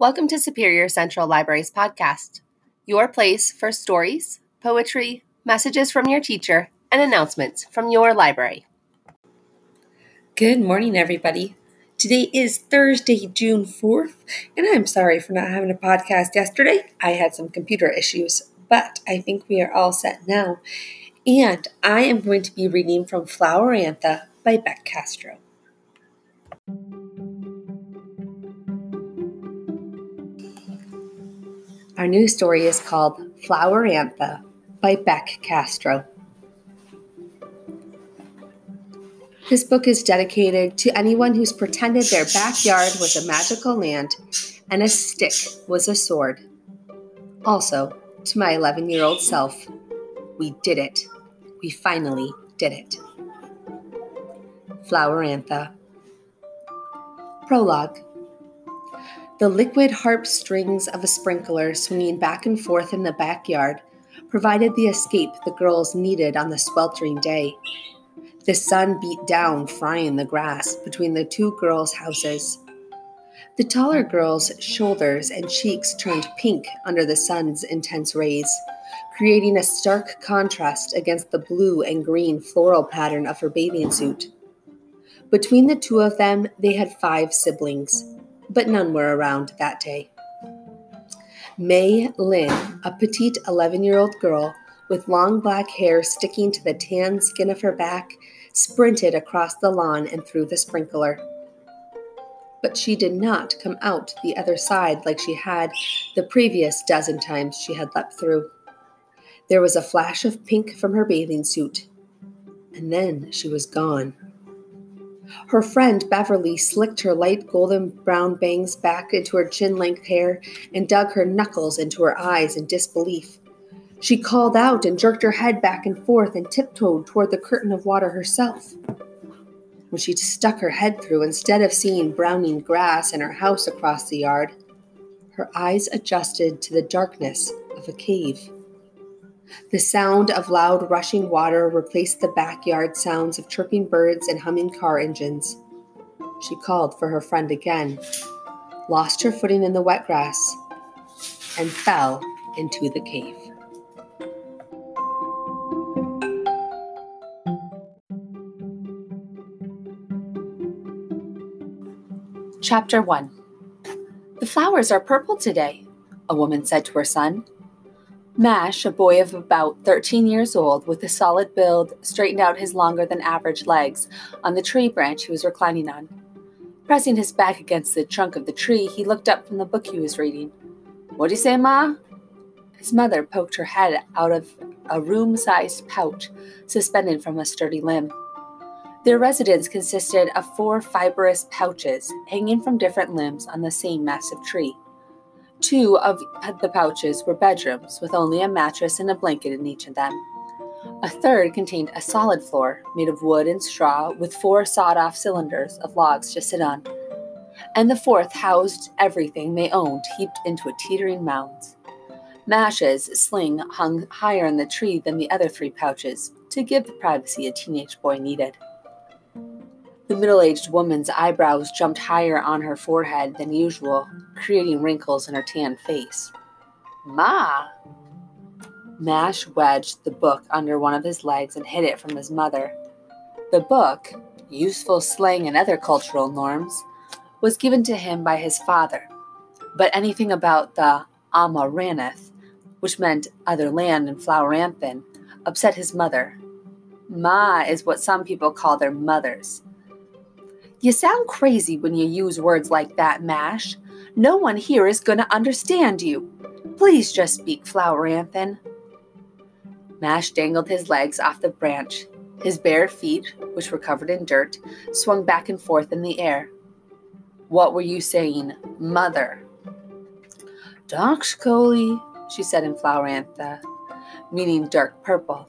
Welcome to Superior Central Library's podcast, your place for stories, poetry, messages from your teacher, and announcements from your library. Good morning, everybody. Today is Thursday, June 4th, and I'm sorry for not having a podcast yesterday. I had some computer issues, but I think we are all set now. And I am going to be reading from Flower Flowerantha by Beck Castro. Our new story is called Flowerantha by Beck Castro. This book is dedicated to anyone who's pretended their backyard was a magical land and a stick was a sword. Also, to my 11 year old self, we did it. We finally did it. Flowerantha. Prologue the liquid harp strings of a sprinkler swinging back and forth in the backyard provided the escape the girls needed on the sweltering day. The sun beat down, frying the grass between the two girls' houses. The taller girl's shoulders and cheeks turned pink under the sun's intense rays, creating a stark contrast against the blue and green floral pattern of her bathing suit. Between the two of them, they had five siblings but none were around that day. May Lin, a petite 11 year old girl with long black hair sticking to the tan skin of her back, sprinted across the lawn and through the sprinkler. But she did not come out the other side like she had the previous dozen times she had leapt through. There was a flash of pink from her bathing suit, and then she was gone. Her friend Beverly slicked her light golden brown bangs back into her chin length hair and dug her knuckles into her eyes in disbelief. She called out and jerked her head back and forth and tiptoed toward the curtain of water herself. When she stuck her head through, instead of seeing browning grass and her house across the yard, her eyes adjusted to the darkness of a cave. The sound of loud rushing water replaced the backyard sounds of chirping birds and humming car engines. She called for her friend again, lost her footing in the wet grass, and fell into the cave. Chapter 1 The flowers are purple today, a woman said to her son. Mash, a boy of about 13 years old with a solid build, straightened out his longer than average legs on the tree branch he was reclining on. Pressing his back against the trunk of the tree, he looked up from the book he was reading. What'd you say, Ma? His mother poked her head out of a room sized pouch suspended from a sturdy limb. Their residence consisted of four fibrous pouches hanging from different limbs on the same massive tree. Two of the pouches were bedrooms with only a mattress and a blanket in each of them. A third contained a solid floor made of wood and straw with four sawed off cylinders of logs to sit on. And the fourth housed everything they owned heaped into a teetering mound. Mash's sling hung higher in the tree than the other three pouches to give the privacy a teenage boy needed. The middle aged woman's eyebrows jumped higher on her forehead than usual, creating wrinkles in her tan face. Ma! Mash wedged the book under one of his legs and hid it from his mother. The book, useful slang and other cultural norms, was given to him by his father, but anything about the Amaranth, which meant other land in Floweranthan, upset his mother. Ma is what some people call their mothers. You sound crazy when you use words like that, Mash. No one here is going to understand you. Please just speak, Flower Floweranthan. Mash dangled his legs off the branch. His bare feet, which were covered in dirt, swung back and forth in the air. What were you saying, mother? Dark Scully, she said in Flowerantha, meaning dark purple.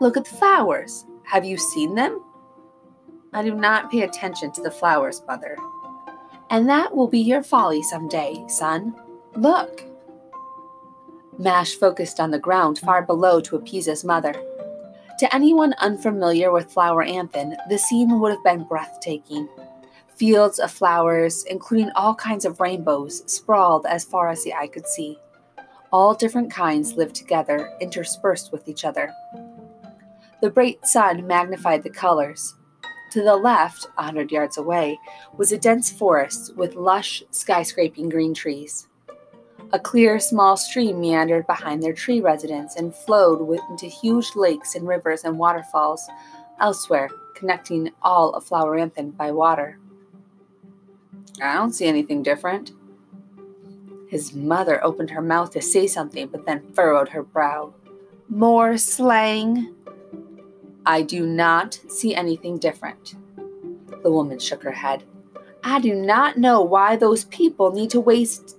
Look at the flowers. Have you seen them? I do not pay attention to the flowers, mother. And that will be your folly some day, son. Look. Mash focused on the ground far below to appease his mother. To anyone unfamiliar with Floweranthan, the scene would have been breathtaking. Fields of flowers, including all kinds of rainbows, sprawled as far as the eye could see. All different kinds lived together, interspersed with each other. The bright sun magnified the colors. To the left, a hundred yards away, was a dense forest with lush, skyscraping green trees. A clear, small stream meandered behind their tree residence and flowed into huge lakes and rivers and waterfalls elsewhere, connecting all of Floweranthan by water. I don't see anything different. His mother opened her mouth to say something, but then furrowed her brow. More slang? I do not see anything different. The woman shook her head. I do not know why those people need to waste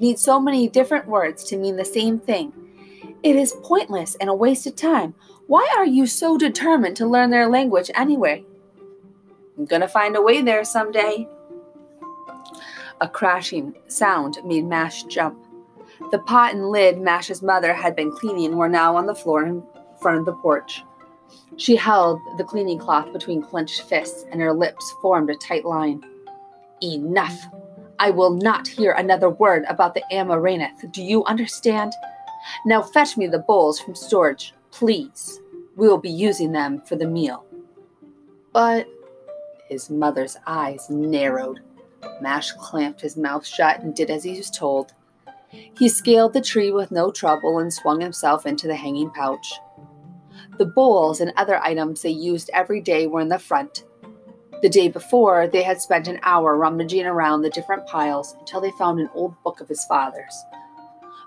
need so many different words to mean the same thing. It is pointless and a waste of time. Why are you so determined to learn their language anyway? I'm gonna find a way there someday. A crashing sound made Mash jump. The pot and lid Mash's mother had been cleaning were now on the floor in front of the porch. She held the cleaning cloth between clenched fists, and her lips formed a tight line. Enough! I will not hear another word about the Amaranth. Do you understand? Now fetch me the bowls from storage, please. We will be using them for the meal. But his mother's eyes narrowed. Mash clamped his mouth shut and did as he was told. He scaled the tree with no trouble and swung himself into the hanging pouch. The bowls and other items they used every day were in the front, the day before, they had spent an hour rummaging around the different piles until they found an old book of his father's.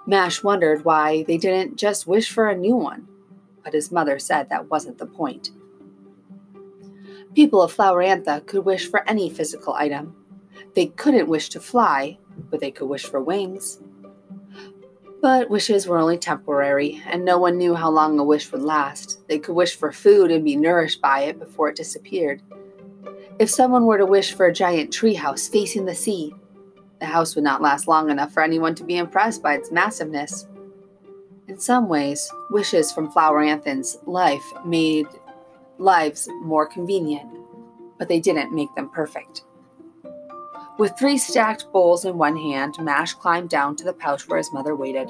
Mash wondered why they didn't just wish for a new one, but his mother said that wasn't the point. People of Flowerantha could wish for any physical item. They couldn't wish to fly, but they could wish for wings. But wishes were only temporary, and no one knew how long a wish would last. They could wish for food and be nourished by it before it disappeared. If someone were to wish for a giant treehouse facing the sea, the house would not last long enough for anyone to be impressed by its massiveness. In some ways, wishes from Floweranthan's life made lives more convenient, but they didn't make them perfect. With three stacked bowls in one hand, Mash climbed down to the pouch where his mother waited.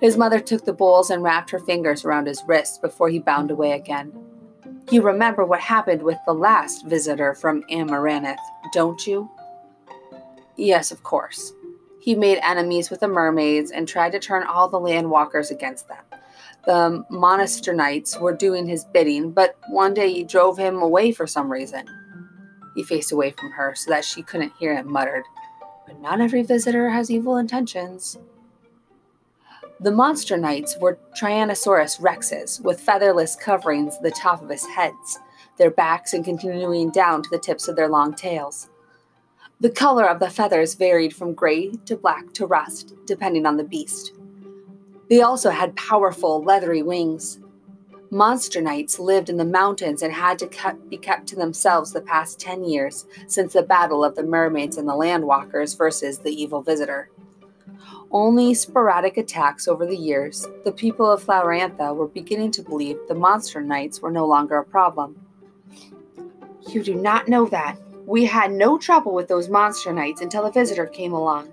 His mother took the bowls and wrapped her fingers around his wrists before he bound away again. You remember what happened with the last visitor from Amaranth, don't you? Yes, of course. He made enemies with the mermaids and tried to turn all the land walkers against them. The Monster Knights were doing his bidding, but one day he drove him away for some reason. He faced away from her so that she couldn't hear him muttered, But not every visitor has evil intentions. The monster knights were Tyrannosaurus rexes with featherless coverings at the top of his heads, their backs and continuing down to the tips of their long tails. The color of the feathers varied from gray to black to rust, depending on the beast. They also had powerful, leathery wings. Monster knights lived in the mountains and had to be kept to themselves the past 10 years since the battle of the mermaids and the landwalkers versus the evil visitor only sporadic attacks over the years, the people of Flowerantha were beginning to believe the monster knights were no longer a problem. You do not know that. We had no trouble with those monster knights until a visitor came along.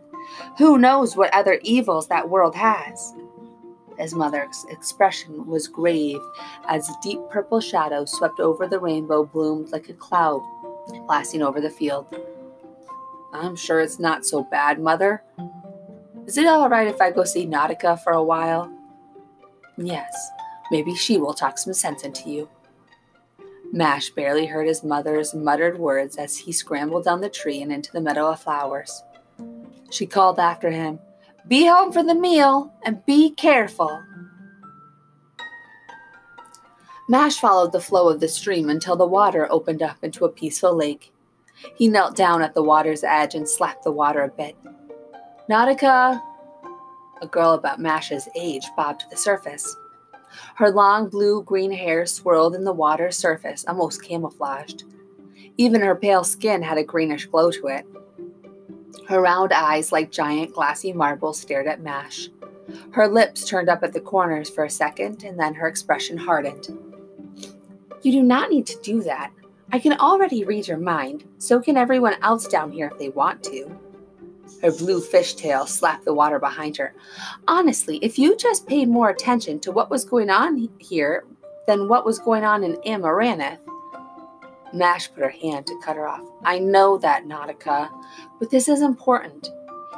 Who knows what other evils that world has? His mother's expression was grave as deep purple shadows swept over the rainbow bloomed like a cloud passing over the field. I'm sure it's not so bad, Mother. Is it all right if I go see Nautica for a while? Yes, maybe she will talk some sense into you. Mash barely heard his mother's muttered words as he scrambled down the tree and into the meadow of flowers. She called after him, Be home for the meal and be careful. Mash followed the flow of the stream until the water opened up into a peaceful lake. He knelt down at the water's edge and slapped the water a bit. Nautica, a girl about Mash's age, bobbed to the surface. Her long blue green hair swirled in the water's surface, almost camouflaged. Even her pale skin had a greenish glow to it. Her round eyes, like giant glassy marbles, stared at Mash. Her lips turned up at the corners for a second, and then her expression hardened. You do not need to do that. I can already read your mind, so can everyone else down here if they want to. Her blue fishtail slapped the water behind her. Honestly, if you just paid more attention to what was going on here than what was going on in Amaranth, Mash put her hand to cut her off. I know that, Nautica, but this is important.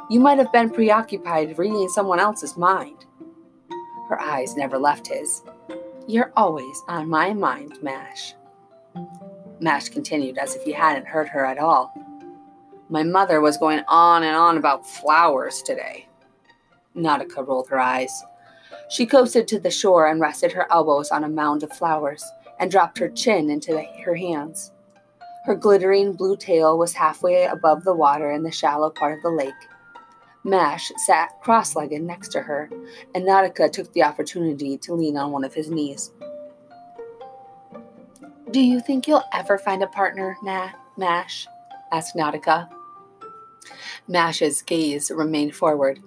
You might have been preoccupied reading someone else's mind. Her eyes never left his. You're always on my mind, Mash. Mash continued as if he hadn't heard her at all. My mother was going on and on about flowers today. Nautica rolled her eyes. She coasted to the shore and rested her elbows on a mound of flowers and dropped her chin into the, her hands. Her glittering blue tail was halfway above the water in the shallow part of the lake. Mash sat cross legged next to her, and Nautica took the opportunity to lean on one of his knees. Do you think you'll ever find a partner, Na- Mash? asked Nautica. Mash's gaze remained forward.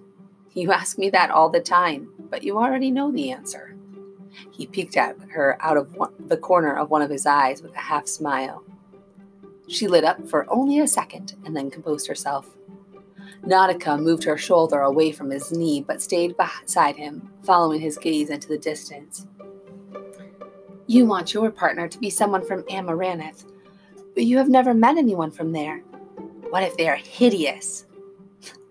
You ask me that all the time, but you already know the answer. He peeked at her out of one, the corner of one of his eyes with a half smile. She lit up for only a second and then composed herself. Nautica moved her shoulder away from his knee but stayed beside him, following his gaze into the distance. You want your partner to be someone from Amaranth, but you have never met anyone from there. What if they are hideous?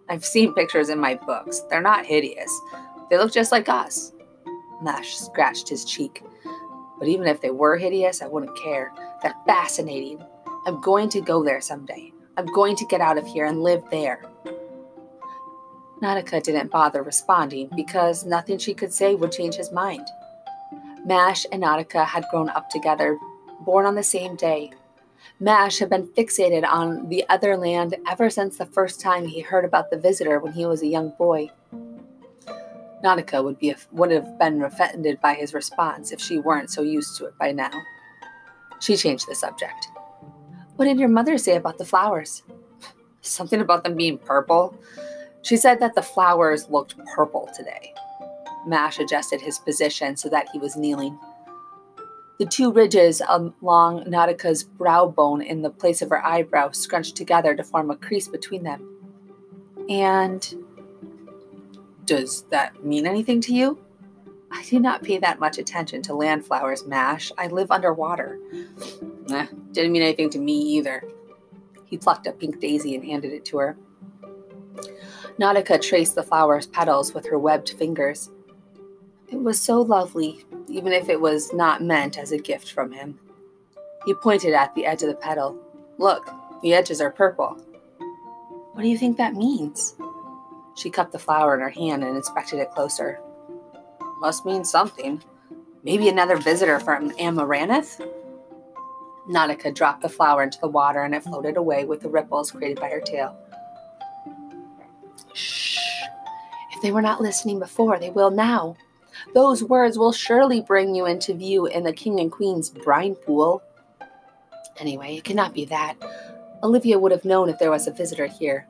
I've seen pictures in my books. They're not hideous. They look just like us. Mash scratched his cheek. But even if they were hideous, I wouldn't care. They're fascinating. I'm going to go there someday. I'm going to get out of here and live there. Nautica didn't bother responding because nothing she could say would change his mind. Mash and Nautica had grown up together, born on the same day. Mash had been fixated on the other land ever since the first time he heard about the visitor when he was a young boy. Nautica would be would have been offended by his response if she weren't so used to it by now. She changed the subject. What did your mother say about the flowers? Something about them being purple. She said that the flowers looked purple today. Mash adjusted his position so that he was kneeling. The two ridges along Nautica's brow bone in the place of her eyebrow scrunched together to form a crease between them. And does that mean anything to you? I do not pay that much attention to land flowers, Mash. I live underwater. Eh, didn't mean anything to me either. He plucked a pink daisy and handed it to her. Nautica traced the flower's petals with her webbed fingers. It was so lovely, even if it was not meant as a gift from him. He pointed at the edge of the petal. Look, the edges are purple. What do you think that means? She cupped the flower in her hand and inspected it closer. Must mean something. Maybe another visitor from Amaranth? Nautica dropped the flower into the water and it floated away with the ripples created by her tail. Shh. If they were not listening before, they will now. Those words will surely bring you into view in the king and queen's brine pool. Anyway, it cannot be that. Olivia would have known if there was a visitor here.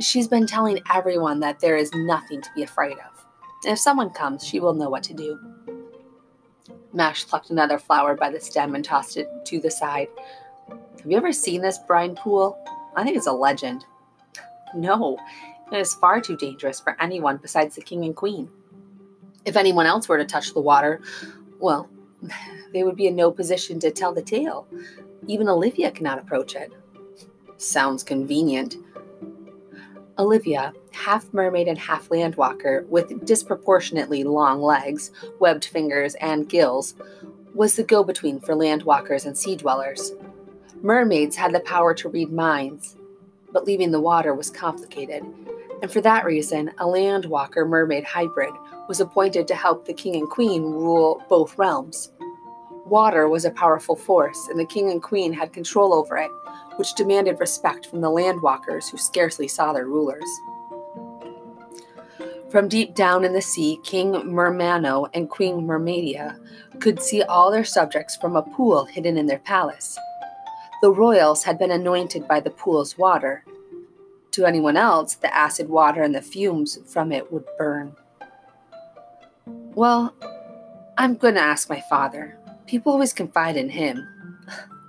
She's been telling everyone that there is nothing to be afraid of. If someone comes, she will know what to do. Mash plucked another flower by the stem and tossed it to the side. Have you ever seen this brine pool? I think it's a legend. No, it is far too dangerous for anyone besides the king and queen. If anyone else were to touch the water, well, they would be in no position to tell the tale. Even Olivia cannot approach it. Sounds convenient. Olivia, half mermaid and half landwalker, with disproportionately long legs, webbed fingers, and gills, was the go between for landwalkers and sea dwellers. Mermaids had the power to read minds, but leaving the water was complicated, and for that reason, a landwalker mermaid hybrid was appointed to help the king and queen rule both realms. Water was a powerful force, and the king and queen had control over it, which demanded respect from the landwalkers who scarcely saw their rulers. From deep down in the sea, King Mermano and Queen Mermadia could see all their subjects from a pool hidden in their palace. The royals had been anointed by the pool's water. To anyone else, the acid water and the fumes from it would burn. Well, I'm going to ask my father. People always confide in him.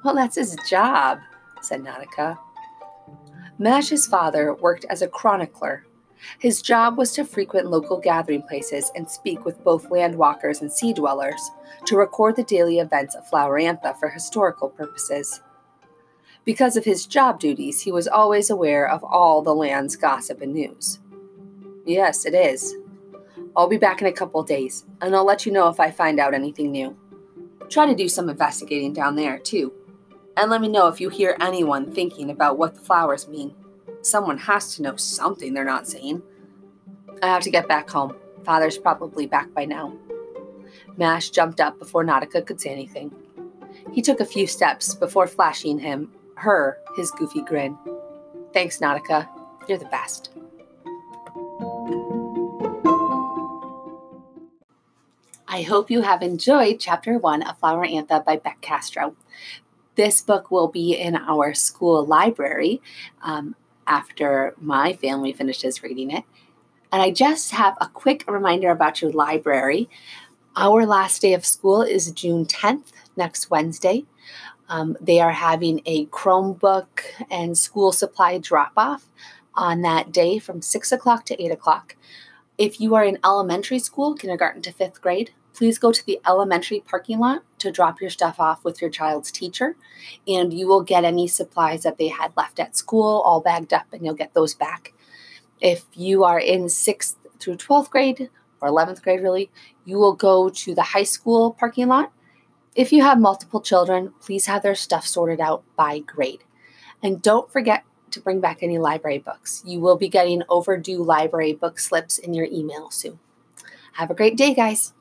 Well, that's his job, said Nautica. Mash's father worked as a chronicler. His job was to frequent local gathering places and speak with both landwalkers and sea dwellers to record the daily events of Flowerantha for historical purposes. Because of his job duties, he was always aware of all the land's gossip and news. Yes, it is. I'll be back in a couple days, and I'll let you know if I find out anything new. Try to do some investigating down there, too. And let me know if you hear anyone thinking about what the flowers mean. Someone has to know something they're not saying. I have to get back home. Father's probably back by now. Mash jumped up before Nautica could say anything. He took a few steps before flashing him, her, his goofy grin. Thanks, Nautica. You're the best. I hope you have enjoyed Chapter 1 of Flowerantha by Beck Castro. This book will be in our school library um, after my family finishes reading it. And I just have a quick reminder about your library. Our last day of school is June 10th, next Wednesday. Um, they are having a Chromebook and school supply drop off on that day from 6 o'clock to 8 o'clock. If you are in elementary school, kindergarten to fifth grade, please go to the elementary parking lot to drop your stuff off with your child's teacher, and you will get any supplies that they had left at school all bagged up, and you'll get those back. If you are in sixth through 12th grade, or 11th grade really, you will go to the high school parking lot. If you have multiple children, please have their stuff sorted out by grade. And don't forget to bring back any library books. You will be getting overdue library book slips in your email soon. Have a great day, guys.